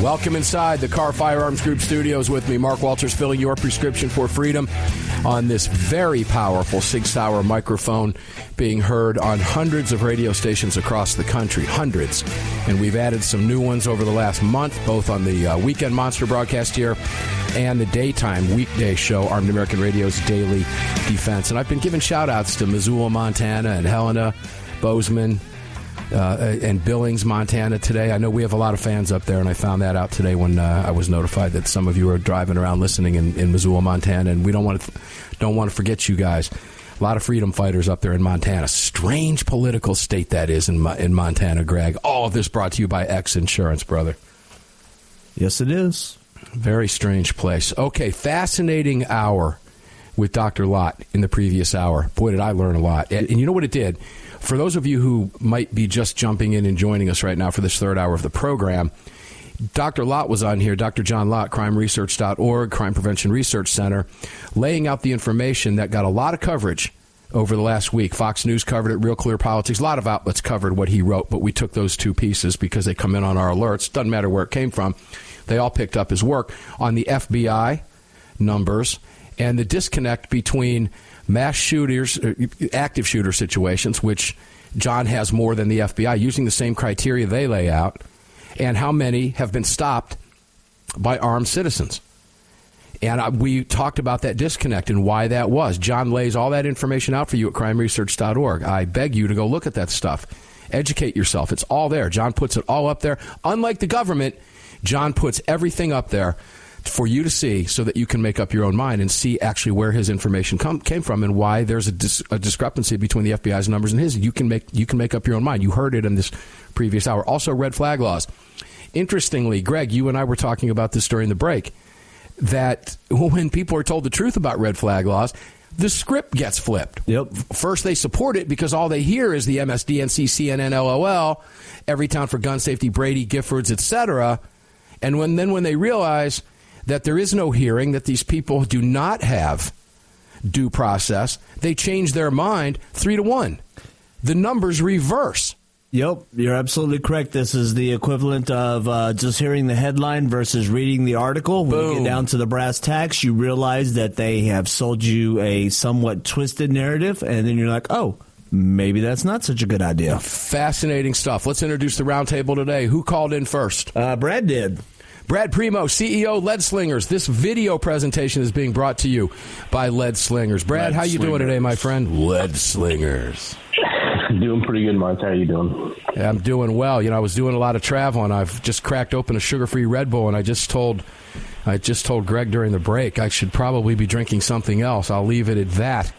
Welcome inside the Kahr Firearms Group studios with me, Mark Walters, filling your prescription for freedom on this very powerful Sig Sauer microphone being heard on hundreds of radio stations across the country. Hundreds. And we've added some new ones over the last month, both on the uh, weekend monster broadcast here and the daytime weekday show, Armed American Radio's Daily Defense. And I've been giving shout outs to Missoula, Montana, and Helena, Bozeman, uh, and Billings, Montana today. I know we have a lot of fans up there, and I found that out today when uh, I was notified that some of you are driving around listening in, in Missoula, Montana, and we don't want to don't want to forget you guys. A lot of freedom fighters up there in Montana. Strange political state that is in in Montana, Greg. All of this brought to you by X Insurance, brother. Yes, it is. Very strange place. Okay, fascinating hour with Dr. Lott in the previous hour. Boy, did I learn a lot. And, and you know what it did? For those of you who might be just jumping in and joining us right now for this third hour of the program, Dr. Lott was on here, Dr. John Lott, crimeresearch.org, Crime Prevention Research Center, laying out the information that got a lot of coverage over the last week. Fox News covered it, Real Clear Politics. A lot of outlets covered what he wrote, but we took those two pieces because they come in on our alerts. Doesn't matter where it came from. They all picked up his work on the FBI numbers and the disconnect between mass shooters, uh, active shooter situations, which John has more than the FBI, using the same criteria they lay out, and how many have been stopped by armed citizens. And we talked about that disconnect and why that was. John lays all that information out for you at crimeresearch.org. I beg you to go look at that stuff. Educate yourself. It's all there. John puts it all up there. Unlike the government, John puts everything up there for you to see so that you can make up your own mind and see actually where his information come, came from and why there's a, dis, a, discrepancy between the FBI's numbers and his. You can make you can make up your own mind. You heard it in this previous hour. Also, red flag laws. Interestingly, Greg, you and I were talking about this during the break. That when people are told the truth about red flag laws, the script gets flipped. Yep. First, they support it because all they hear is the MSDNC, CNN, LOL, Everytown for Gun Safety, Brady, Giffords, etc. And when then when they realize that there is no hearing, that these people do not have due process, they change their mind three to one. The numbers reverse. Yep, you're absolutely correct. This is the equivalent of uh, just hearing the headline versus reading the article. When you get down to the brass tacks, you realize that they have sold you a somewhat twisted narrative, and then you're like, oh, maybe that's not such a good idea. Fascinating stuff. Let's introduce the roundtable today. Who called in first? Uh, Brad did. Brad Primo, CEO Lead Slingers. This video presentation is being brought to you by Lead Slingers. Brad, Lead how you Slingers. doing today, my friend? Lead Slingers. Doing pretty good, Mark. How are you doing? Yeah, I'm doing well. You know, I was doing a lot of travel, and I've just cracked open a sugar-free Red Bull, and I just told, I just told Greg during the break I should probably be drinking something else. I'll leave it at that.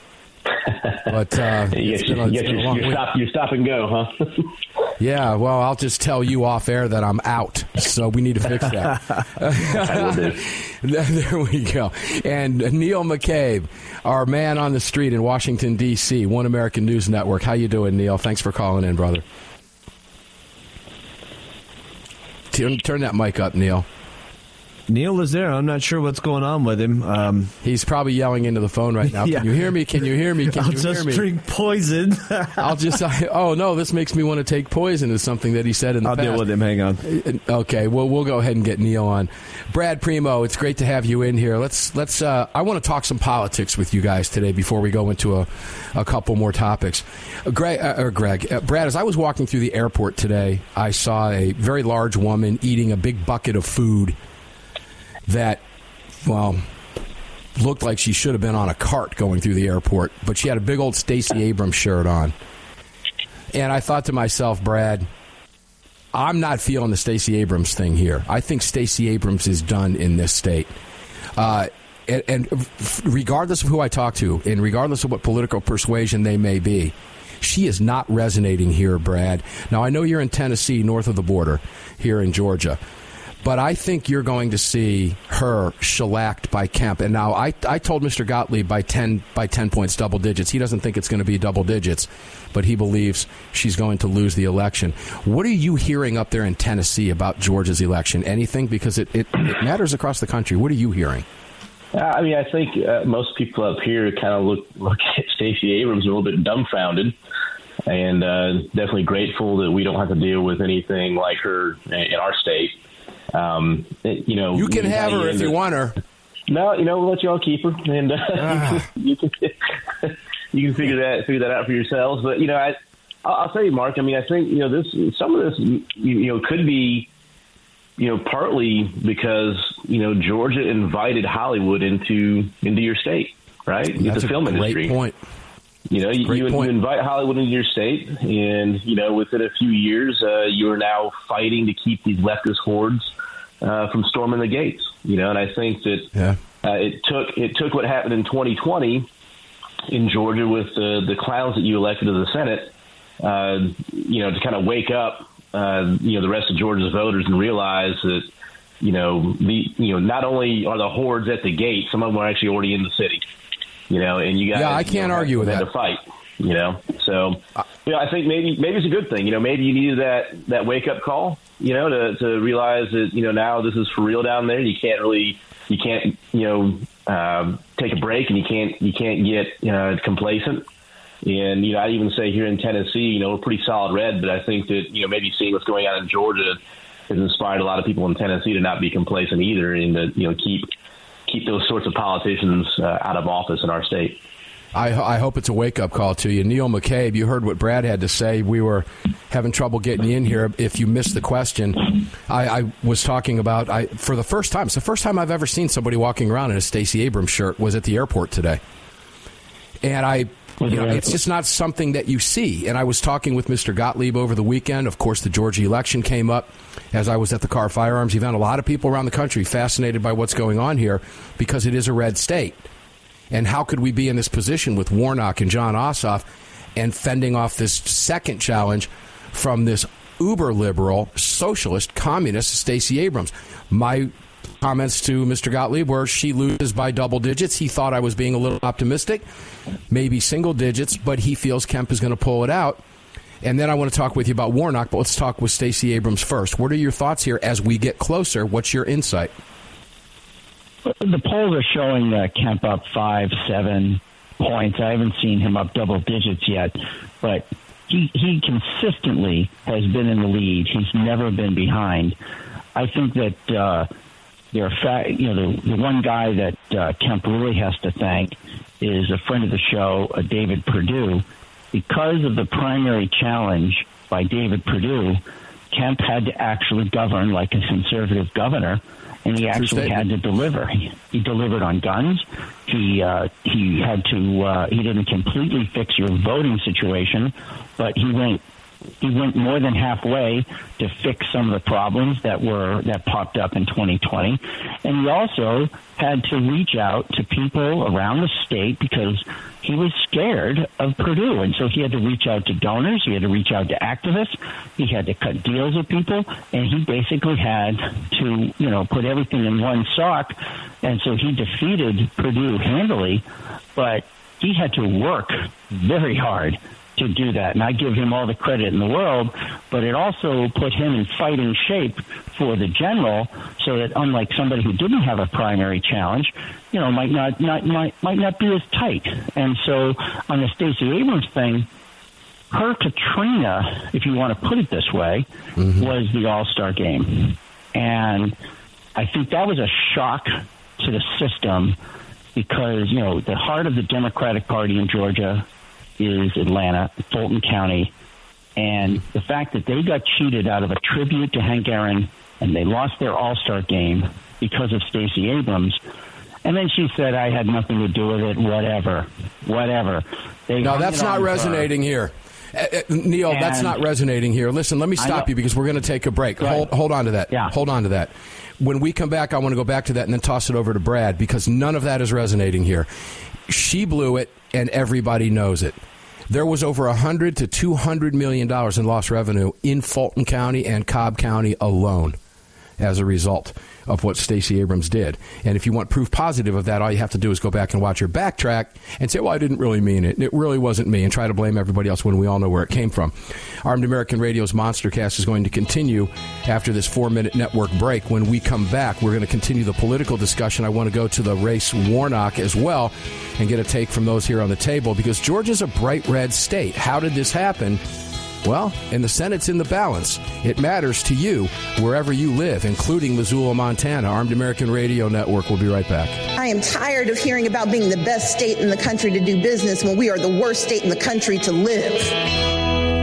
But uh, you it's get, been a- you, it's get been a long your stop, your stop and go, huh? Yeah, well, I'll just tell you off air that I'm out. So we need to fix that. there we go. And Neil McCabe, our man on the street in Washington D.C., One American News Network. How you doing, Neil? Thanks for calling in, brother. Turn, turn that mic up, Neil. Neil is there. I'm not sure what's going on with him. Um, He's probably yelling into the phone right now. Yeah. Can you hear me? Can you hear me? Can I'll you just hear me? drink poison. I'll just. I, oh no, this makes me want to take poison. Is something that he said in the I'll past. deal with him. Hang on. Uh, Okay, well we'll go ahead and get Neil on. Brad Primo, it's great to have you in here. Let's let's. Uh, I want to talk some politics with you guys today before we go into a, a couple more topics. Uh, Greg, uh, or Greg, uh, Brad, as I was walking through the airport today, I saw a very large woman eating a big bucket of food that, well, looked like she should have been on a cart going through the airport, but she had a big old Stacey Abrams shirt on. And I thought to myself, Brad, I'm not feeling the Stacey Abrams thing here. I think Stacey Abrams is done in this state. Uh, and, and regardless of who I talk to, and regardless of what political persuasion they may be, she is not resonating here, Brad. Now, I know you're in Tennessee, north of the border, here in Georgia. But I think you're going to see her shellacked by Kemp. And now I, I told Mr. Gottlieb by 10, by 10 points, double digits. He doesn't think it's going to be double digits, but he believes she's going to lose the election. What are you hearing up there in Tennessee about Georgia's election? Anything? Because it, it, it matters across the country. What are you hearing? Uh, I mean, I think uh, most people up here kind of look look at Stacey Abrams a little bit dumbfounded, and uh, definitely grateful that we don't have to deal with anything like her in our state. Um, it, you know, you can have her if you want her. No, you know, we'll let you all keep her, and uh, Ah. you can you can figure that figure that out for yourselves. But you know, I I'll tell you, Mark. I mean, I think you know this. Some of this, you, you know, could be you know partly because you know Georgia invited Hollywood into into your state, right? That's the a film great industry. point. You know, you, you, you invite Hollywood into your state, and you know, within a few years, uh, you are now fighting to keep these leftist hordes uh, from storming the gates. You know, and I think that Yeah. uh, it took it took what happened in 2020 in Georgia with the the clowns that you elected to the Senate, uh, you know, to kind of wake up, uh, you know, the rest of Georgia's voters and realize that. You know, the you know, not only are the hordes at the gate, some of them are actually already in the city. You know, and you guys. Yeah, I can't know, argue with that. To fight. You know, so you know, I think maybe maybe it's a good thing. You know, maybe you needed that that wake up call. You know, to to realize that you know now this is for real down there. You can't really you can't you know um, take a break, and you can't you can't get uh, complacent. And you know, I even say here in Tennessee, you know, we're pretty solid red, but I think that you know maybe seeing what's going on in Georgia has inspired a lot of people in Tennessee to not be complacent either, and to you know keep keep those sorts of politicians uh, out of office in our state. I, I hope it's a wake up call to you. Neil McCabe, you heard what Brad had to say. We were having trouble getting you in here. If you missed the question, I, I was talking about, I for the first time, it's the first time I've ever seen somebody walking around in a Stacey Abrams shirt, was at the airport today. And I, you know, it's just not something that you see. And I was talking with Mr. Gottlieb over the weekend. Of course, the Georgia election came up as I was at the Kahr Firearms event. A lot of people around the country fascinated by what's going on here because it is a red state. And how could we be in this position with Warnock and Jon Ossoff and fending off this second challenge from this uber liberal, socialist, communist Stacey Abrams? My comments to Mr. Gottlieb where she loses by double digits. He thought I was being a little optimistic, maybe single digits, but he feels Kemp is going to pull it out. And then I want to talk with you about Warnock, but let's talk with Stacey Abrams first. What are your thoughts here as we get closer? What's your insight? The polls are showing uh, Kemp up five, seven points. I haven't seen him up double digits yet, but he he consistently has been in the lead. He's never been behind. I think that uh, fa- you know the, the one guy that uh, Kemp really has to thank is a friend of the show, uh, David Perdue, because of the primary challenge by David Perdue. Kemp had to actually govern like a conservative governor, and he actually had to deliver. He, he delivered on guns. He uh, he had to. Uh, he didn't completely fix your voting situation, but he went he went more than halfway to fix some of the problems that were that popped up in 2020 and he also had to reach out to people around the state because he was scared of Perdue. And so he had to reach out to donors he had to reach out to activists he had to cut deals with people and he basically had to you know put everything in one sock. And so he defeated Perdue handily but he had to work very hard to do that. And I give him all the credit in the world, but it also put him in fighting shape for the general so that unlike somebody who didn't have a primary challenge, you know, might not, not might might not be as tight. And so on the Stacey Abrams thing, her Katrina, if you want to put it this way, mm-hmm. was the All Star game. And I think that was a shock to the system because, you know, the heart of the Democratic Party in Georgia is Atlanta, Fulton County. And the fact that they got cheated out of a tribute to Hank Aaron and they lost their All Star game because of Stacey Abrams. And then she said, I had nothing to do with it, whatever. Whatever. They No, that's not on her. resonating here. Uh, uh, Neil, and that's not resonating here. Listen, let me stop you because we're going to take a break. Hold, hold on to that. Yeah. Hold on to that. When we come back, I want to go back to that and then toss it over to Brad because none of that is resonating here. She blew it, and everybody knows it. There was over 100 to 200 million dollars in lost revenue in Fulton County and Cobb County alone as a result of what Stacey Abrams did. And if you want proof positive of that, all you have to do is go back and watch her backtrack and say, well, I didn't really mean it. It really wasn't me, and try to blame everybody else when we all know where it came from. Armed American Radio's Monster Cast is going to continue after this four minute network break. When we come back, we're going to continue the political discussion. I want to go to the race Warnock as well and get a take from those here on the table because Georgia's a bright red state. How did this happen? Well, and the Senate's in the balance. It matters to you wherever you live, including Missoula, Montana. Armed American Radio Network will be right back. I am tired of hearing about being the best state in the country to do business when we are the worst state in the country to live.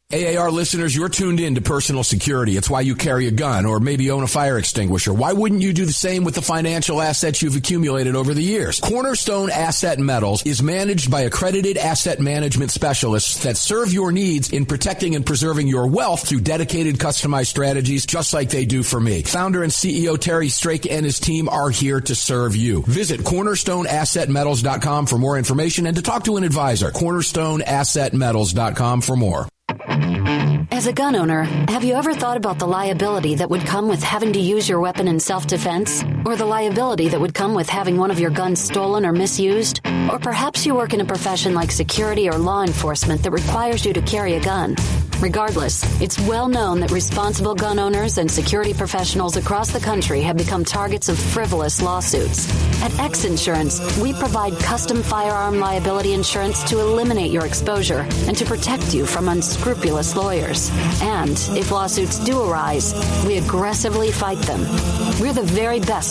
AAR listeners, you're tuned in to personal security. It's why you carry a gun or maybe own a fire extinguisher. Why wouldn't you do the same with the financial assets you've accumulated over the years? Cornerstone Asset Metals is managed by accredited asset management specialists that serve your needs in protecting and preserving your wealth through dedicated customized strategies just like they do for me. Founder and CEO Terry Strake and his team are here to serve you. Visit cornerstoneassetmetals.com for more information and to talk to an advisor. cornerstoneassetmetals.com for more. As a gun owner, have you ever thought about the liability that would come with having to use your weapon in self defense? Or the liability that would come with having one of your guns stolen or misused? Or perhaps you work in a profession like security or law enforcement that requires you to carry a gun. Regardless, it's well known that responsible gun owners and security professionals across the country have become targets of frivolous lawsuits. At X Insurance, we provide custom firearm liability insurance to eliminate your exposure and to protect you from unscrupulous lawyers. And if lawsuits do arise, we aggressively fight them. We're the very best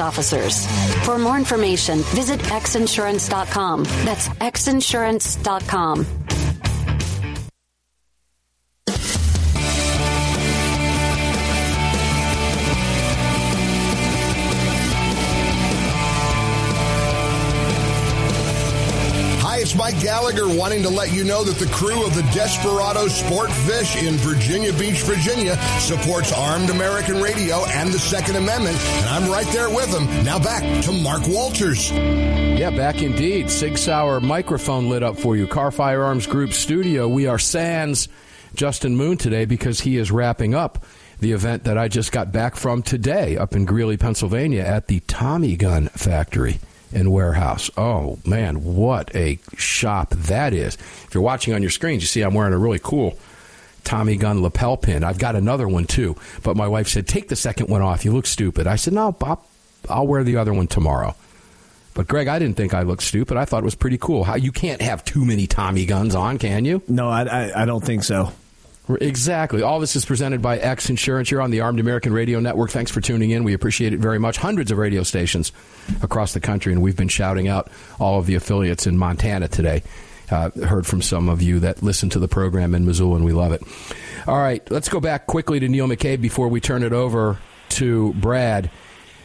officers. For more information, visit xinsurance.com. That's xinsurance.com. Gallagher wanting to let you know that the crew of the Desperado Sport Fish in Virginia Beach, Virginia supports Armed American Radio and the Second Amendment, and I'm right there with them. Now back to Mark Walters. Yeah, back indeed. Sig Sauer microphone lit up for you. Kahr Firearms Group studio. We are sans Justin Moon today because he is wrapping up the event that I just got back from today up in Greeley, Pennsylvania at the Tommy Gun Factory and warehouse. Oh man, what a shop that is! If you're watching on your screens, you see I'm wearing a really cool Tommy gun lapel pin. I've got another one too, but my wife said take the second one off. You look stupid. I said no, Bob. I'll wear the other one tomorrow. But Greg, I didn't think I looked stupid. I thought it was pretty cool. How you can't have too many Tommy guns on, can you? No, I, I, I don't think so. Exactly. All this is presented by X Insurance. You're on the Armed American Radio Network. Thanks for tuning in. We appreciate it very much. Hundreds of radio stations across the country, and we've been shouting out all of the affiliates in Montana today. Uh, heard from some of you that listen to the program in Missoula, and we love it. All right, let's go back quickly to Neil McCabe before we turn it over to Brad.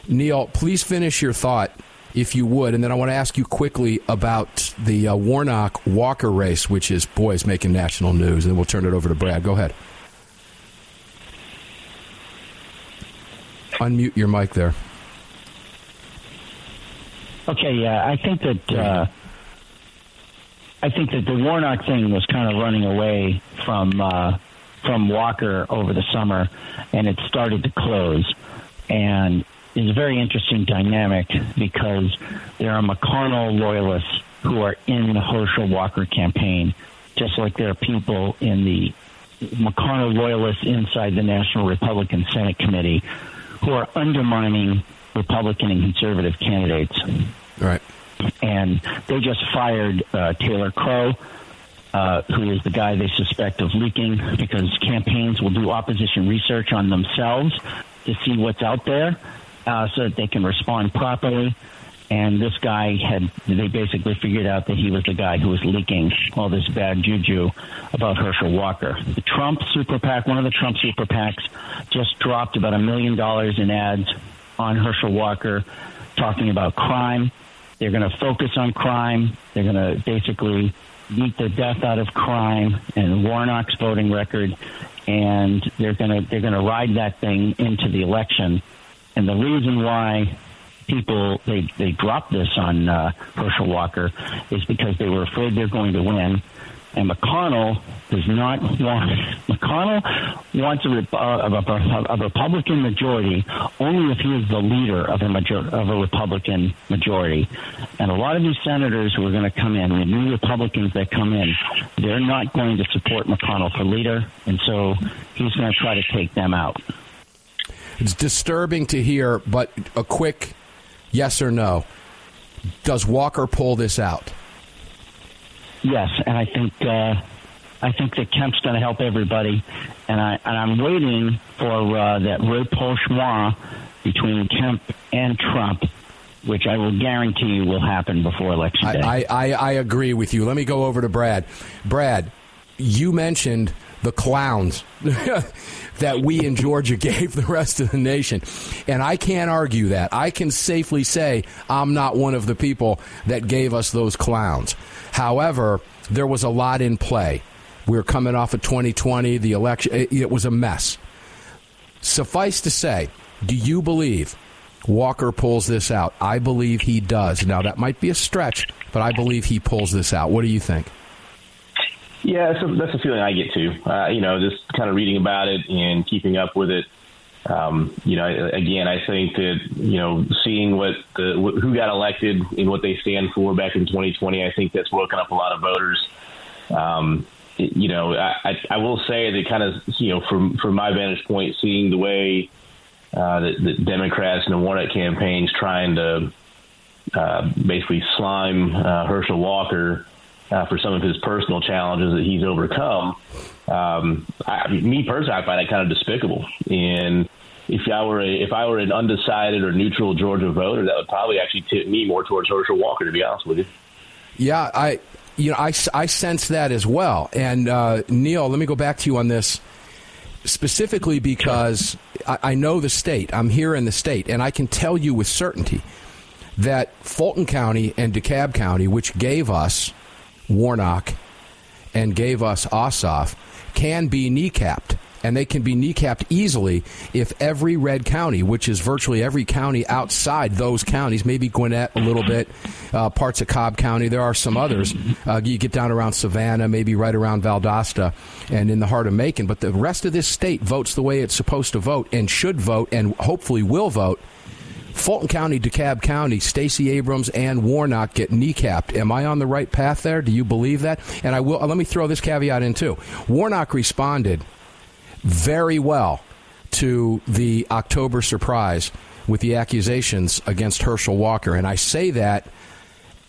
Neil, please finish your thought if you would. And then I want to ask you quickly about the uh, Warnock Walker race, which is, boys, making national news. And we'll turn it over to Brad. Go ahead. Unmute your mic there. Okay, yeah, I think that uh, I think that the Warnock thing was kind of running away from uh, from Walker over the summer, and it started to close. And is a very interesting dynamic because there are McConnell loyalists who are in the Herschel Walker campaign, just like there are people in the McConnell loyalists inside the National Republican Senate Committee who are undermining Republican and conservative candidates. Right. And they just fired uh, Taylor Crowe. Uh, who is the guy they suspect of leaking because campaigns will do opposition research on themselves to see what's out there uh, so that they can respond properly. And this guy had, they basically figured out that he was the guy who was leaking all this bad juju about Herschel Walker. The Trump super PAC, one of the Trump super PACs, just dropped about a million dollars in ads on Herschel Walker talking about crime. They're going to focus on crime. They're going to basically beat the death out of crime and Warnock's voting record, and they're going to they're going to ride that thing into the election. And the reason why people they they dropped this on uh, Herschel Walker is because they were afraid they're going to win. And McConnell does not want. McConnell wants a, uh, a, a, Republican majority only if he is the leader of a major, of a Republican majority. And a lot of these senators who are going to come in, the new Republicans that come in, they're not going to support McConnell for leader, and so he's going to try to take them out. It's disturbing to hear, but a quick yes or no. Does Walker pull this out? Yes, and I think uh, I think that Kemp's going to help everybody, and I and I'm waiting for uh, that rapprochement between Kemp and Trump, which I will guarantee you will happen before election day. I, I, I agree with you. Let me go over to Brad. Brad, you mentioned the clowns that we in Georgia gave the rest of the nation. And I can't argue that. I can safely say I'm not one of the people that gave us those clowns. However, there was a lot in play. We are coming off of 2020, the election, it was a mess. Suffice to say, do you believe Walker pulls this out? I believe he does. Now, that might be a stretch, but I believe he pulls this out. What do you think? Yeah, that's the feeling I get too. Uh, you know, just kind of reading about it and keeping up with it. Um, you know, again, I think that you know, seeing what the who got elected and what they stand for back in 2020, I think that's woken up a lot of voters. Um, you know, I, I will say that kind of you know, from from my vantage point, seeing the way uh, the, the Democrats and the Warnock campaigns trying to uh, basically slime uh, Herschel Walker uh, for some of his personal challenges that he's overcome. Um, I, me personally, I find that kind of despicable. And if I were a, if I were an undecided or neutral Georgia voter, that would probably actually tip me more towards Herschel Walker. To be honest with you. Yeah, I you know I, I sense that as well. And uh, Neil, let me go back to you on this specifically because I, I know the state. I'm here in the state, and I can tell you with certainty that Fulton County and DeKalb County, which gave us Warnock and gave us Ossoff, can be kneecapped and they can be kneecapped easily if every red county, which is virtually every county outside those counties, maybe Gwinnett a little bit, uh, parts of Cobb County, there are some others. Uh, you get down around Savannah, maybe right around Valdosta, and in the heart of Macon. But the rest of this state votes the way it's supposed to vote and should vote and hopefully will vote. Fulton County, DeKalb County, Stacey Abrams, and Warnock get kneecapped. Am I on the right path there? Do you believe that? And I will. Uh, let me throw this caveat in too. Warnock responded very well to the October surprise with the accusations against Herschel Walker. And I say that.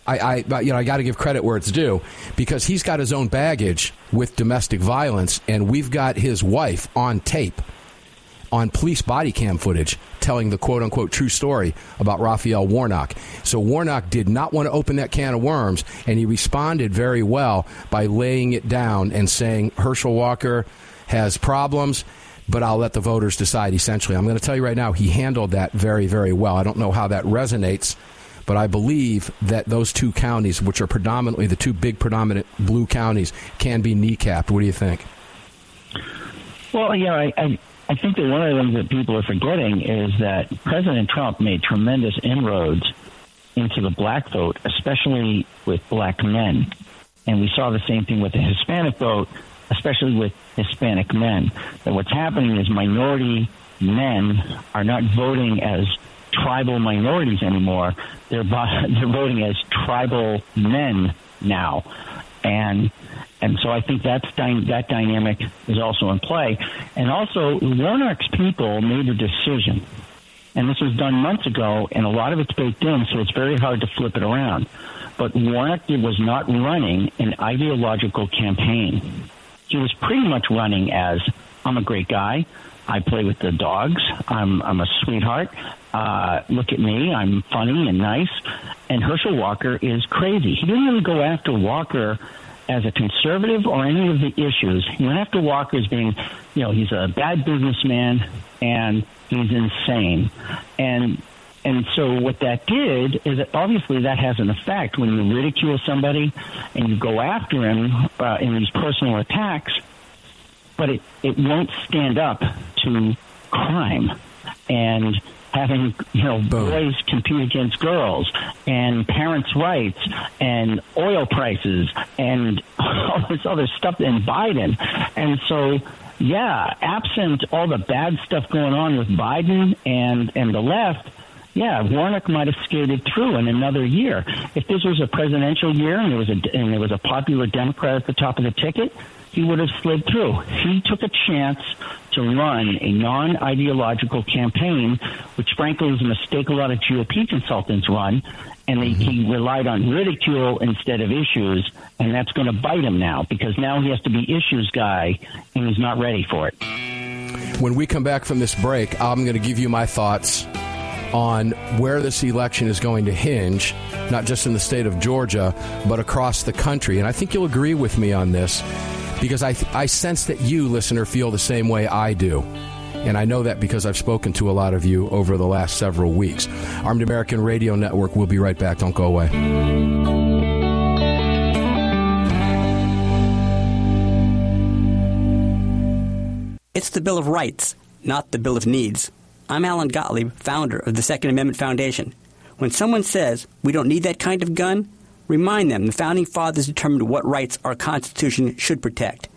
I, I you know I got to give credit where it's due because he's got his own baggage with domestic violence, and we've got his wife on tape, on police body cam footage, telling the quote unquote true story about Raphael Warnock. So Warnock did not want to open that can of worms, and he responded very well by laying it down and saying Herschel Walker has problems, but I'll let the voters decide essentially. I'm going to tell you right now, he handled that very, very well. I don't know how that resonates, but I believe that those two counties, which are predominantly the two big predominant blue counties, can be kneecapped. What do you think? Well, yeah, I, I, I think that one of the things that people are forgetting is that President Trump made tremendous inroads into the black vote, especially with black men. And we saw the same thing with the Hispanic vote, especially with Hispanic men. That what's happening is minority men are not voting as tribal minorities anymore. They're they're voting as tribal men now, and and so I think that's that dynamic is also in play. And also, Warnock's people made a decision, and this was done months ago, and a lot of it's baked in, so it's very hard to flip it around. But Warnock was not running an ideological campaign he was pretty much running as I'm a great guy. I play with the dogs. I'm I'm a sweetheart. Uh, look at me. I'm funny and nice. And Herschel Walker is crazy. He didn't really go after Walker as a conservative or any of the issues. you went after Walker as being, you know, he's a bad businessman and he's insane. And and so what that did is that obviously that has an effect when you ridicule somebody and you go after him uh, in these personal attacks, but it, it won't stand up to crime and having you know Boom. boys compete against girls and parents' rights and oil prices and all this other stuff and Biden. And so yeah, absent all the bad stuff going on with Biden and and the left, yeah, Warnock might have skated through in another year. If this was a presidential year and there was a and there was a popular Democrat at the top of the ticket, he would have slid through. He took a chance to run a non-ideological campaign, which frankly is a mistake a lot of GOP consultants run, and he relied on ridicule instead of issues, and that's going to bite him now because now he has to be issues guy, and he's not ready for it. When we come back from this break, I'm going to give you my thoughts on where this election is going to hinge, not just in the state of Georgia, but across the country. And I think you'll agree with me on this because I, I sense that you, listener, feel the same way I do. And I know that because I've spoken to a lot of you over the last several weeks. Armed American Radio Network, we'll be right back. Don't go away. It's the Bill of Rights, not the Bill of Needs. I'm Alan Gottlieb, founder of the Second Amendment Foundation. When someone says we don't need that kind of gun, remind them the Founding Fathers determined what rights our Constitution should protect.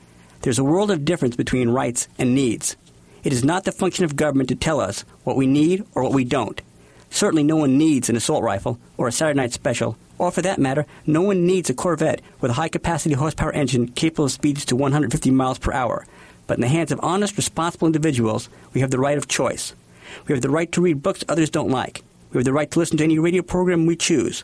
There's a world of difference between rights and needs. It is not the function of government to tell us what we need or what we don't. Certainly, no one needs an assault rifle or a Saturday night special, or for that matter, no one needs a Corvette with a high capacity horsepower engine capable of speeds to 150 miles per hour. But in the hands of honest, responsible individuals, we have the right of choice. We have the right to read books others don't like. We have the right to listen to any radio program we choose.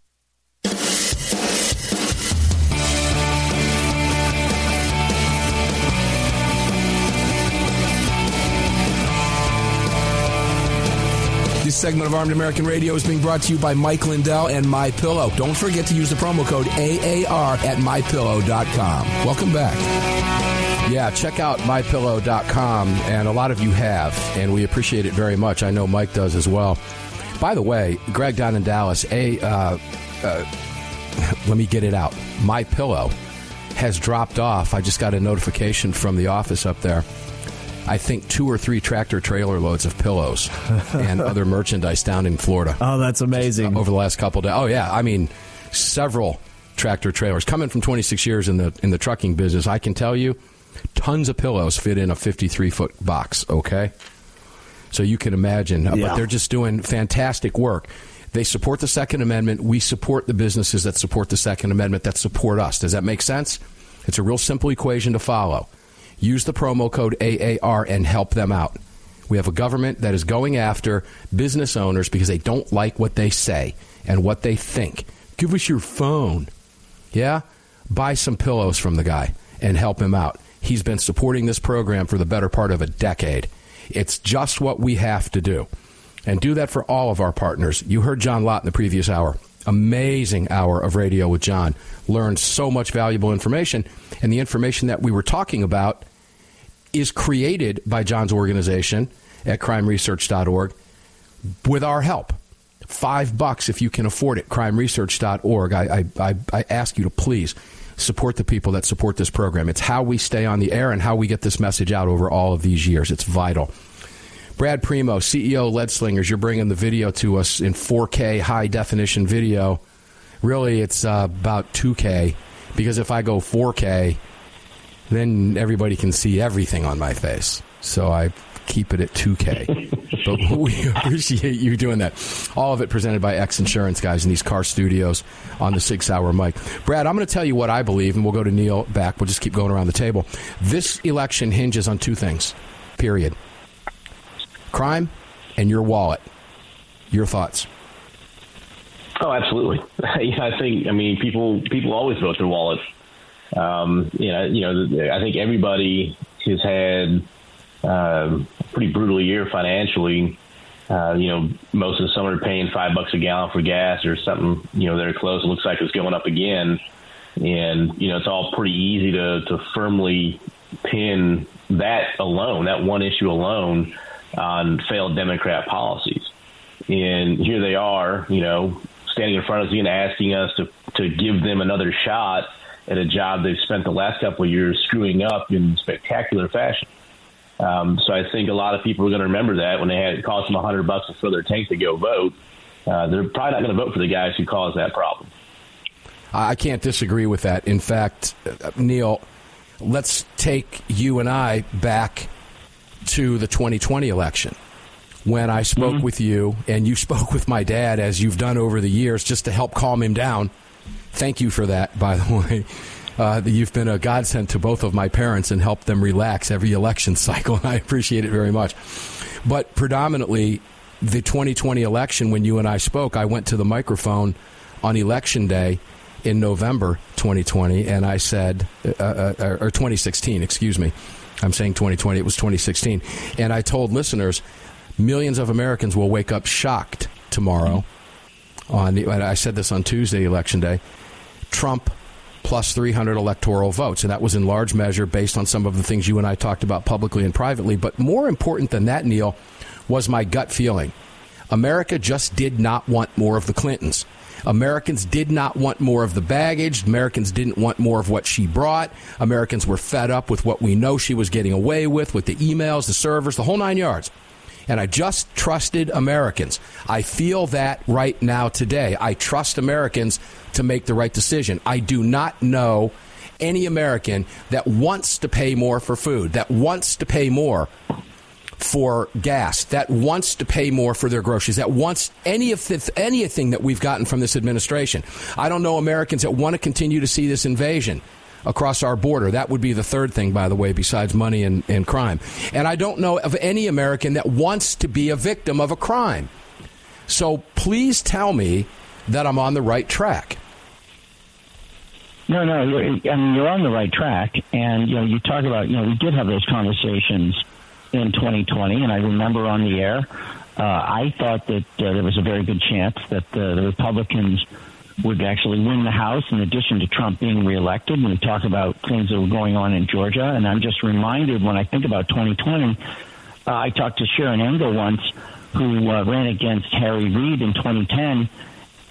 Segment of Armed American Radio is being brought to you by Mike Lindell and My Pillow. Don't forget to use the promo code AAR at mypillow.com. Welcome back. Yeah, check out mypillow.com, and a lot of you have, and we appreciate it very much. I know Mike does as well. By the way, Greg down in Dallas, a uh, uh, let me get it out. My Pillow has dropped off. I just got a notification from the office up there. I think two or three tractor trailer loads of pillows and other merchandise down in Florida. Oh, that's uh, amazing! over the last couple days. Oh yeah, I mean, several tractor trailers coming from 26 years in the in the trucking business. I can tell you, tons of pillows fit in a 53 foot box. Okay, so you can imagine, uh, Yeah. but they're just doing fantastic work. They support the Second Amendment. We support the businesses that support the Second Amendment that support us. Does that make sense? It's a real simple equation to follow. Use the promo code AAR and help them out. We have a government that is going after business owners because they don't like what they say and what they think. Give us your phone. Yeah? Buy some pillows from the guy and help him out. He's been supporting this program for the better part of a decade. It's just what we have to do. And do that for all of our partners. You heard John Lott in the previous hour. Amazing hour of radio with John. Learned so much valuable information. And the information that we were talking about is created by John's organization at crimeresearch.org with our help. Five bucks if you can afford it, crimeresearch.org. I, I, I, ask you to please support the people that support this program. It's how we stay on the air and how we get this message out over all of these years. It's vital. Brad Primo, CEO Lead Slingers, you're bringing the video to us in 4K high definition video. Really, it's uh, about 2K because if I go 4K, then everybody can see everything on my face. So I keep it at 2K. but we appreciate you doing that. All of it presented by X Insurance, guys, in these Kahr studios on the Sig Sauer mic. Brad, I'm going to tell you what I believe, and we'll go to Neil back. We'll just keep going around the table. This election hinges on two things, period crime and your wallet. Your thoughts? Oh, absolutely. yeah, I think. I mean, people people always vote their wallets. Um, you know, you know. I think everybody has had um, a pretty brutal year financially. Uh, you know, most of the summer paying five bucks a gallon for gas or something. You know, very close. It looks like it's going up again, and you know, it's all pretty easy to to firmly pin that alone, that one issue alone, on failed Democrat policies. And here they are, you know, standing in front of us and asking us to, to give them another shot at a job they've spent the last couple of years screwing up in spectacular fashion. Um, so I think a lot of people are going to remember that when they had it cost them a hundred bucks to fill their tank to go vote. Uh, they're probably not going to vote for the guys who caused that problem. I can't disagree with that. In fact, uh, Neil, let's take you and I back to the 2020 election when I spoke mm-hmm. with you and you spoke with my dad as you've done over the years just to help calm him down. Thank you for that, by the way. Uh, you've been a godsend to both of my parents and helped them relax every election cycle, and I appreciate it very much. But predominantly, the 2020 election, when you and I spoke, I went to the microphone on election day in November 2020, and I said, uh, uh, uh or 2016, excuse me. I'm saying 2020, it was 2016. And I told listeners, millions of Americans will wake up shocked tomorrow. On I said this on Tuesday, election day. Trump plus 300 electoral votes. And that was in large measure based on some of the things you and I talked about publicly and privately. But more important than that, Neil, was my gut feeling. America just did not want more of the Clintons. Americans did not want more of the baggage. Americans didn't want more of what she brought. Americans were fed up with what we know she was getting away with, with the emails, the servers, the whole nine yards. And I just trusted Americans. I feel that right now today. I trust Americans to make the right decision. I do not know any American that wants to pay more for food, that wants to pay more for gas, that wants to pay more for their groceries, that wants any of the, anything that we've gotten from this administration. I don't know Americans that want to continue to see this invasion across our border. That would be the third thing, by the way, besides money and, and crime. And I don't know of any American that wants to be a victim of a crime. So please tell me that I'm on the right track. No, no, you're, I mean you're on the right track, and you know you talk about you know we did have those conversations in 2020, and I remember on the air, uh, I thought that uh, there was a very good chance that uh, the Republicans would actually win the House in addition to Trump being reelected. And we talk about things that were going on in Georgia, and I'm just reminded when I think about 2020, uh, I talked to Sharron Angle once, who uh, ran against Harry Reid in 2010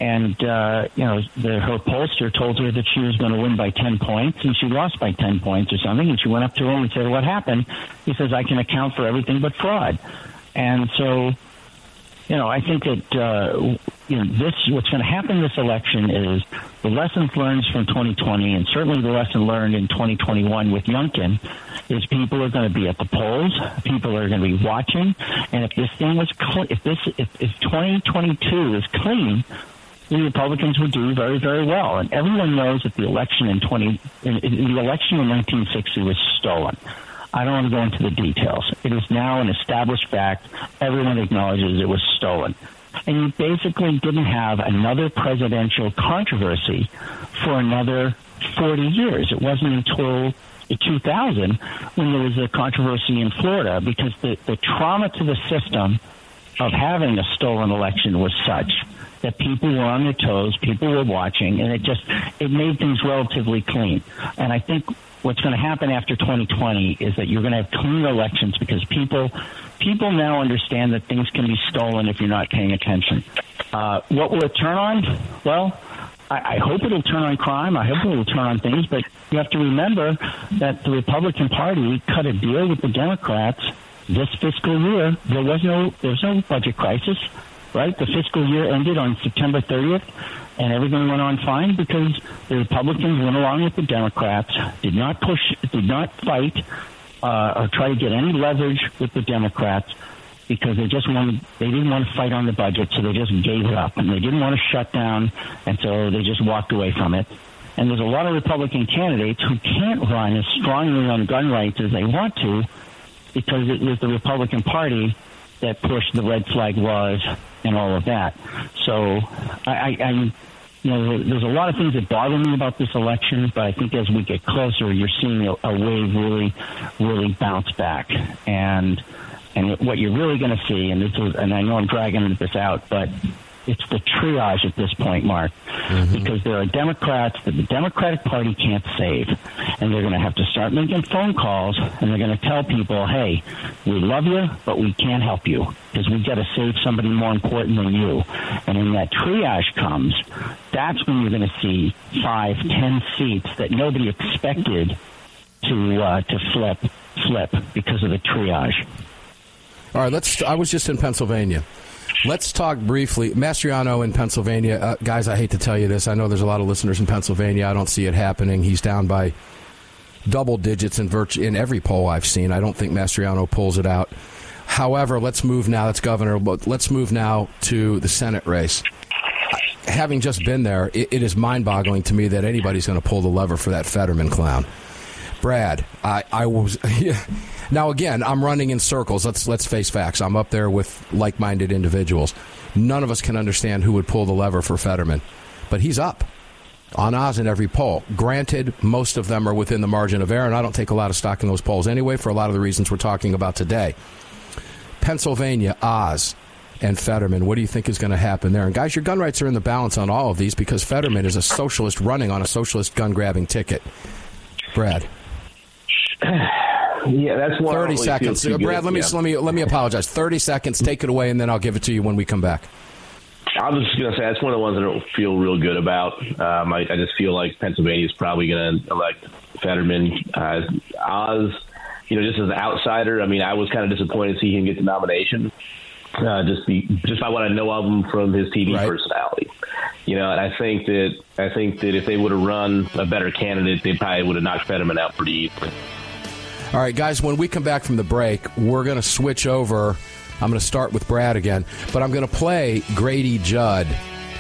and uh, you know the, her pollster told her that she was going to win by 10 points and she lost by 10 points or something and she went up to him and said what happened? He says i can account for everything but fraud. And so you know i think that uh, you know this what's going to happen this election is the lessons learned from 2020 and certainly the lesson learned in 2021 with Youngkin is people are going to be at the polls people are going to be watching and if this thing was cl- if this if, if 2022 is clean the Republicans would do very, very well. And everyone knows that the election in 20, in, in the election in 1960 was stolen. I don't want to go into the details. It is now an established fact. Everyone acknowledges it was stolen. And you basically didn't have another presidential controversy for another 40 years. It wasn't until 2000 when there was a controversy in Florida because the, the trauma to the system of having a stolen election was such that people were on their toes, people were watching, and it just it made things relatively clean. And I think what's going to happen after 2020 is that you're going to have cleaner elections because people people now understand that things can be stolen if you're not paying attention. Uh, what will it turn on? Well, I, I hope it'll turn on crime. I hope it'll turn on things, but you have to remember that the Republican Party cut a deal with the Democrats this fiscal year. There was no there was no budget crisis, right? The fiscal year ended on September 30th, and everything went on fine because the Republicans went along with the Democrats, did not push, did not fight, uh, or try to get any leverage with the Democrats because they just wanted they didn't want to fight on the budget, so they just gave it up and they didn't want to shut down, and so they just walked away from it. And there's a lot of Republican candidates who can't run as strongly on gun rights as they want to because it was the Republican Party that pushed the red flag laws and all of that. So I, I, I you know, there's a lot of things that bother me about this election, but I think as we get closer, you're seeing a, a wave really, really bounce back. And and what you're really going to see, and this is, and I know I'm dragging this out, but it's the triage at this point, Mark, mm-hmm. because there are Democrats that the Democratic Party can't save, and they're going to have to start making phone calls, and they're going to tell people, "Hey, we love you, but we can't help you because we've got to save somebody more important than you." And when that triage comes, that's when you're going to see five, ten seats that nobody expected to uh, to flip flip because of the triage. All right, let's. I was just in Pennsylvania. Let's talk briefly. Mastriano in Pennsylvania. Uh, guys, I hate to tell you this. I know there's a lot of listeners in Pennsylvania. I don't see it happening. He's down by double digits in in every poll I've seen. I don't think Mastriano pulls it out. However, let's move now. That's governor. But let's move now to the Senate race. Having just been there, it, it is mind boggling to me that anybody's going to pull the lever for that Fetterman clown. Brad, I, I was. Now again, I'm running in circles. Let's let's face facts. I'm up there with like-minded individuals. None of us can understand who would pull the lever for Fetterman, but he's up on Oz in every poll. Granted, most of them are within the margin of error, and I don't take a lot of stock in those polls anyway for a lot of the reasons we're talking about today. Pennsylvania, Oz, and Fetterman. What do you think is going to happen there? And guys, your gun rights are in the balance on all of these because Fetterman is a socialist running on a socialist gun grabbing ticket. Brad. Yeah, that's one. Thirty seconds, Brad. Let me yeah. let me let me apologize. Thirty seconds. Take it away, and then I'll give it to you when we come back. I was just going to say that's one of the ones I don't feel real good about. Um, I, I just feel like Pennsylvania is probably going to elect Fetterman. Uh, Oz, you know, just as an outsider, I mean, I was kind of disappointed to see him get the nomination. Uh, just be just by what I know of him from his TV Right. personality, you know, and I think that I think that if they would have run a better candidate, they probably would have knocked Fetterman out pretty easily. All right, guys. When we come back from the break, we're going to switch over. I'm going to start with Brad again, but I'm going to play Grady Judd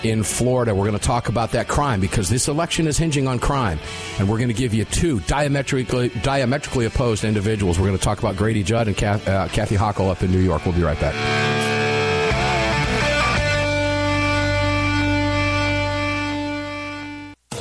in Florida. We're going to talk about that crime because this election is hinging on crime, and we're going to give you two diametrically diametrically opposed individuals. We're going to talk about Grady Judd and uh, Kathy Hochul up in New York. We'll be right back.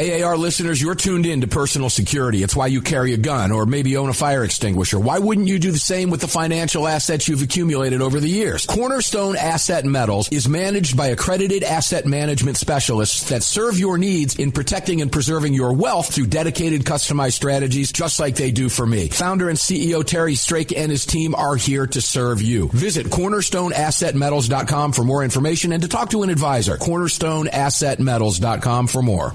AAR listeners, you're tuned in to personal security. It's why you carry a gun or maybe own a fire extinguisher. Why wouldn't you do the same with the financial assets you've accumulated over the years? Cornerstone Asset Metals is managed by accredited asset management specialists that serve your needs in protecting and preserving your wealth through dedicated customized strategies just like they do for me. Founder and CEO Terry Strake and his team are here to serve you. Visit cornerstoneassetmetals.com for more information and to talk to an advisor. cornerstoneassetmetals.com for more.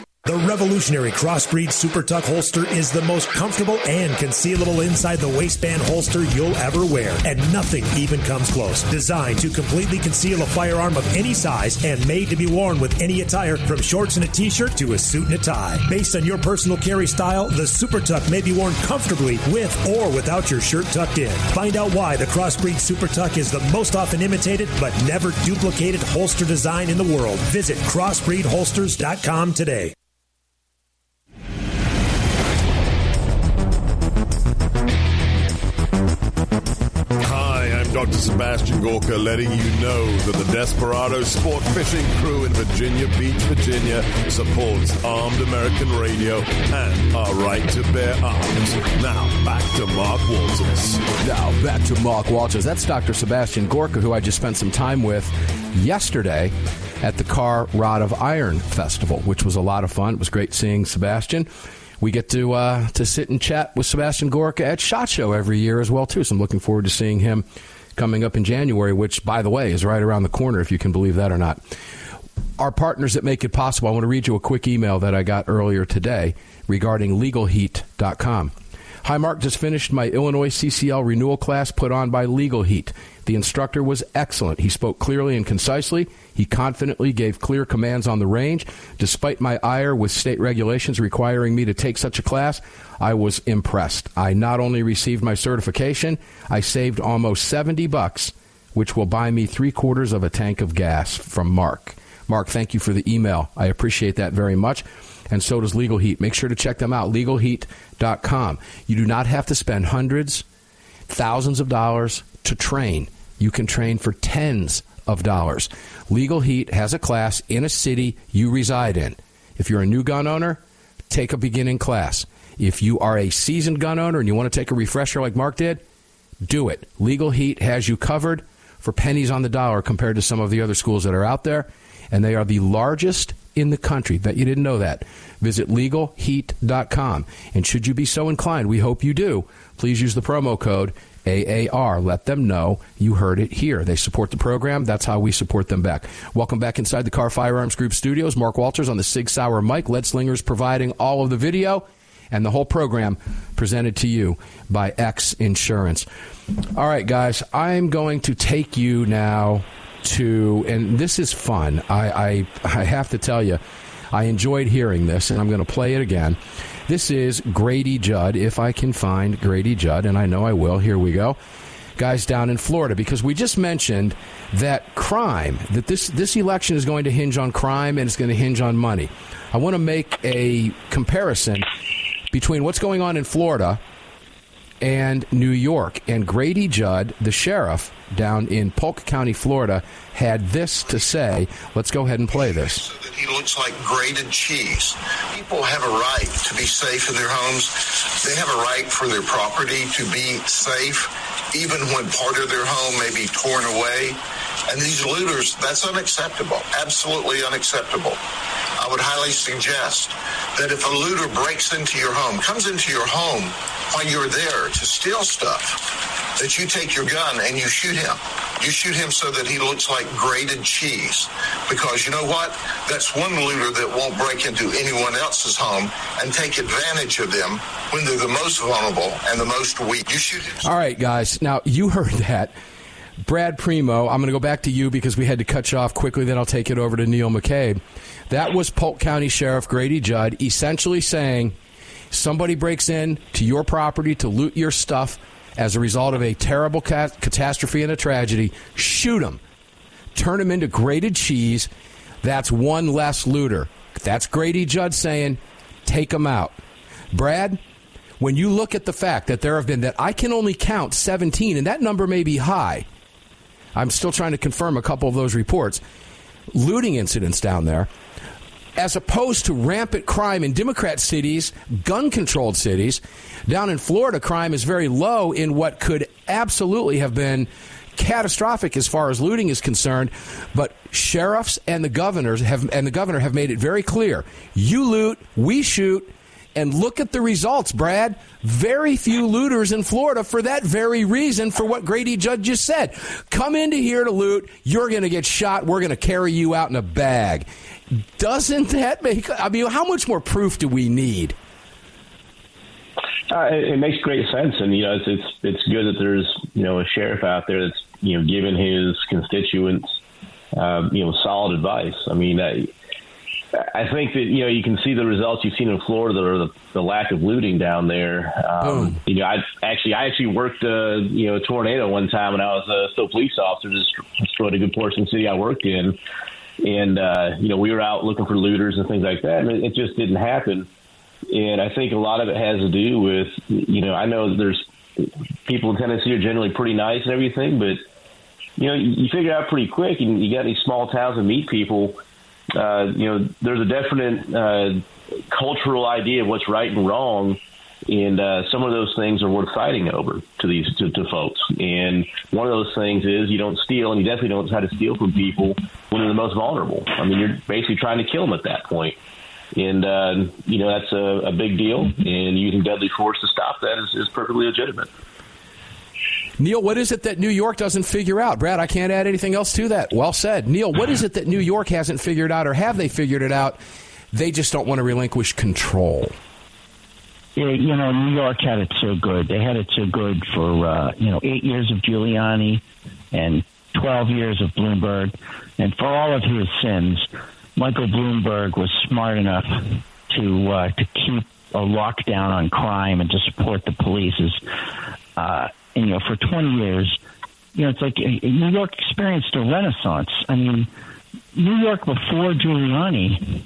The revolutionary Crossbreed Super Tuck holster is the most comfortable and concealable inside the waistband holster you'll ever wear, and nothing even comes close. Designed to completely conceal a firearm of any size and made to be worn with any attire from shorts and a t-shirt to a suit and a tie. Based on your personal carry style, the Super Tuck may be worn comfortably with or without your shirt tucked in. Find out why the Crossbreed Super Tuck is the most often imitated but never duplicated holster design in the world. Visit crossbreedholsters.com today. Dr. Sebastian Gorka, letting you know that the Desperado Sport Fishing Crew in Virginia Beach, Virginia supports armed American radio and our right to bear arms. Now, back to Mark Walters. Now, back to Mark Walters. That's Dr. Sebastian Gorka, who I just spent some time with yesterday at the Kahr Rod of Iron Festival, which was a lot of fun. It was great seeing Sebastian we get to uh, to sit and chat with Sebastian Gorka at Shot Show every year as well too. So I'm looking forward to seeing him coming up in January, which by the way is right around the corner, if you can believe that or not. Our partners that make it possible. I want to read you a quick email that I got earlier today regarding LegalHeat.com. Hi, Mark. Just finished my Illinois CCL renewal class put on by Legal Heat. The instructor was excellent. He spoke clearly and concisely. He confidently gave clear commands on the range. Despite my ire with state regulations requiring me to take such a class, I was impressed. I not only received my certification, I saved almost 70 bucks, which will buy me three quarters of a tank of gas from Mark. Mark, thank you for the email. I appreciate that very much. And so does Legal Heat. Make sure to check them out, legalheat.com. You do not have to spend hundreds, thousands of dollars to train. You can train for tens of dollars. Legal Heat has a class in a city you reside in. If you're a new gun owner, take a beginning class. If you are a seasoned gun owner and you want to take a refresher like Mark did, do it. Legal Heat has you covered for pennies on the dollar compared to some of the other schools that are out there, and they are the largest in the country. Bet you didn't know that. Visit legalheat.com. And should you be so inclined, we hope you do, please use the promo code AAR. Let them know you heard it here. They support the program. That's how we support them back. Welcome back inside the Kahr Firearms Group studios. Mark Walters on the Sig Sauer mic. Lead Slingers providing all of the video and the whole program presented to you by X Insurance. All right, guys, I'm going to take you now to, and this is fun. I, I, I have to tell you, I enjoyed hearing this, and I'm going to play it again. This is Grady Judd, if I can find Grady Judd, and I know I will. Here we go. Guys down in Florida, because we just mentioned that crime, that this, this election is going to hinge on crime and it's going to hinge on money. I want to make a comparison between what's going on in Florida and New York. And Grady Judd, the sheriff down in Polk County, Florida, had this to say. Let's go ahead and play this. that he looks like grated cheese. People have a right to be safe in their homes. They have a right for their property to be safe, even when part of their home may be torn away. And these looters, that's unacceptable. Absolutely unacceptable. I would highly suggest that if a looter breaks into your home, comes into your home while you're there to steal stuff, that you take your gun and you shoot him. You shoot him so that he looks like grated cheese. Because you know what? That's one looter that won't break into anyone else's home and take advantage of them when they're the most vulnerable and the most weak. You shoot him. All right, guys. Now, you heard that. Brad Primo, I'm going to go back to you because we had to cut you off quickly, then I'll take it over to Neil McCabe. That was Polk County Sheriff Grady Judd essentially saying somebody breaks in to your property to loot your stuff as a result of a terrible cat- catastrophe and a tragedy, shoot them. Turn them into grated cheese. That's one less looter. That's Grady Judd saying, take them out. Brad, when you look at the fact that there have been that I can only count 17, and that number may be high. I'm still trying to confirm a couple of those reports. Looting incidents down there, as opposed to rampant crime in Democrat cities, gun controlled cities. Down in Florida, crime is very low in what could absolutely have been catastrophic as far as looting is concerned. But sheriffs and the governors have and the governor have made it very clear: you loot, we shoot. And look at the results, Brad. Very few looters in Florida for that very reason, for what Grady Judd just said. Come into here to loot, you're going to get shot, we're going to carry you out in a bag. Doesn't that make, I mean, how much more proof do we need? Uh, it, it makes great sense, and you know it's, it's it's good that there's you know a sheriff out there that's you know giving his constituents uh, you know solid advice. I mean, I, I think that you know you can see the results you've seen in Florida, or the, the lack of looting down there. Um, you know, I actually I actually worked uh, you know a tornado one time when I was a still police officer, just destroyed a good portion of the city I worked in, and uh, you know we were out looking for looters and things like that, and it, it just didn't happen. And I think a lot of it has to do with, you know, I know there's people in Tennessee are generally pretty nice and everything, but you know, you figure out pretty quick, and you got these small towns and meet people. Uh, you know, there's a definite uh, cultural idea of what's right and wrong, and uh, some of those things are worth fighting over to these to, to folks. And one of those things is you don't steal, and you definitely don't try to steal from people when they're the most vulnerable. I mean, you're basically trying to kill them at that point and uh, you know that's a, a, big deal. And using deadly force to stop that is, is, perfectly legitimate. Neil, what is it that New York doesn't figure out? Brad, I can't add anything else to that. Well said, Neil. What is it that New York hasn't figured out, or have they figured it out? They just don't want to relinquish control. Yeah, you know, New York had it so good. They had it so good for uh, you know eight years of Giuliani and twelve years of Bloomberg, and for all of his sins Michael Bloomberg was smart enough to uh, to keep a lockdown on crime and to support the police is, uh, you know, for 20 years, you know, it's like New York experienced a renaissance. I mean, New York before Giuliani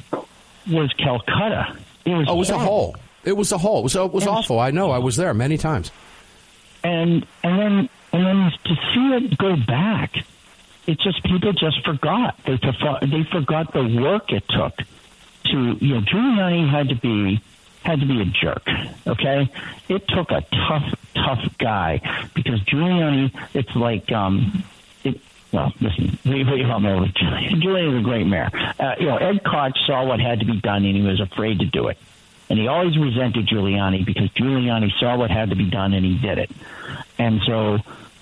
was Calcutta. It was, oh, it was a hole. It was a hole. It was, it was awful. I know. I was there many times. And and then and then to see it go back it's just people just forgot. They forgot, they forgot the work it took to you know Giuliani had to be had to be a jerk. Okay, it took a tough tough guy because Giuliani. It's like um, it. Well, listen, we, all know Giuliani Giuliani is a great mayor. Uh, you know, Ed Koch saw what had to be done and he was afraid to do it. And he always resented Giuliani because Giuliani saw what had to be done and he did it. And so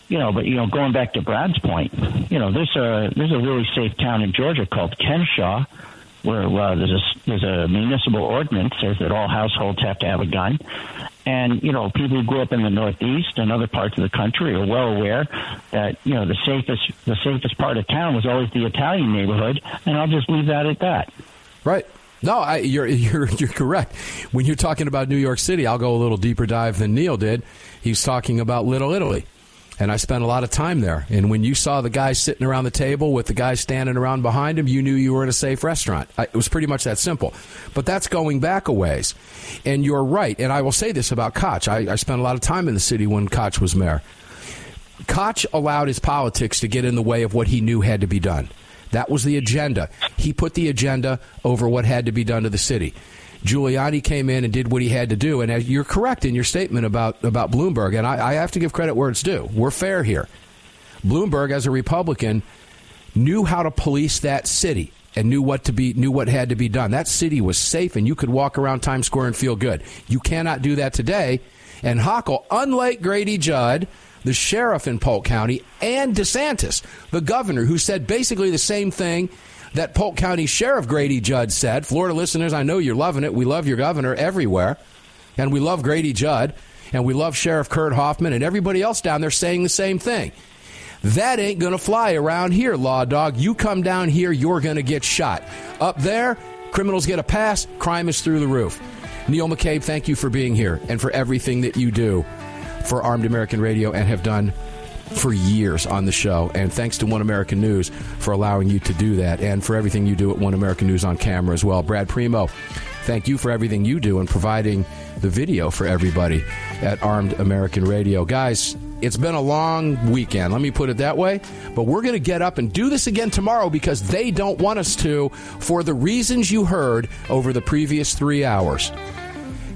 you know, but you know, going back to Brad's point, you know, there's a there's a really safe town in Georgia called Kennesaw, where uh, there's a there's a municipal ordinance says that all households have to have a gun, and you know, people who grew up in the Northeast and other parts of the country are well aware that you know the safest the safest part of town was always the Italian neighborhood, and I'll just leave that at that. Right. No, I, you're you're you're correct. When you're talking about New York City, I'll go a little deeper dive than Neil did. He's talking about Little Italy and I spent a lot of time there. And when you saw the guys sitting around the table with the guys standing around behind him, you knew you were in a safe restaurant. It was pretty much that simple. But that's going back a ways. And you're right. And I will say this about Koch. I, I spent a lot of time in the city when Koch was mayor. Koch allowed his politics to get in the way of what he knew had to be done. That was the agenda. He put the agenda over what had to be done to the city. Giuliani came in and did what he had to do. And you're correct in your statement about, about Bloomberg. And I, I have to give credit where it's due. We're fair here. Bloomberg, as a Republican, knew how to police that city and knew what to be knew what had to be done. That city was safe, and you could walk around Times Square and feel good. You cannot do that today. And Hochul, unlike Grady Judd, the sheriff in Polk County, and DeSantis, the governor, who said basically the same thing that Polk County Sheriff Grady Judd said. Florida listeners, I know you're loving it. We love your governor everywhere, and we love Grady Judd, and we love Sheriff Kurt Hoffman, and everybody else down there saying the same thing. That ain't going to fly around here, Law Dog. You come down here, you're going to get shot. Up there, criminals get a pass, crime is through the roof. Neil McCabe, thank you for being here and for everything that you do for Armed American Radio and have done for years on the show. And thanks to One American News for allowing you to do that and for everything you do at One American News on camera as well. Brad Primo, thank you for everything you do and providing the video for everybody at Armed American Radio. Guys, it's been a long weekend, let me put it that way. But we're going to get up and do this again tomorrow because they don't want us to for the reasons you heard over the previous three hours.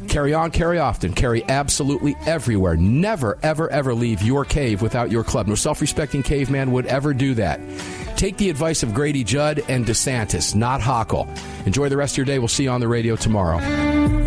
Carry on, carry often, carry absolutely everywhere. Never, ever, ever leave your cave without your club. No self respecting caveman would ever do that. Take the advice of Grady Judd and DeSantis, not Hochul. Enjoy the rest of your day. We'll see you on the radio tomorrow.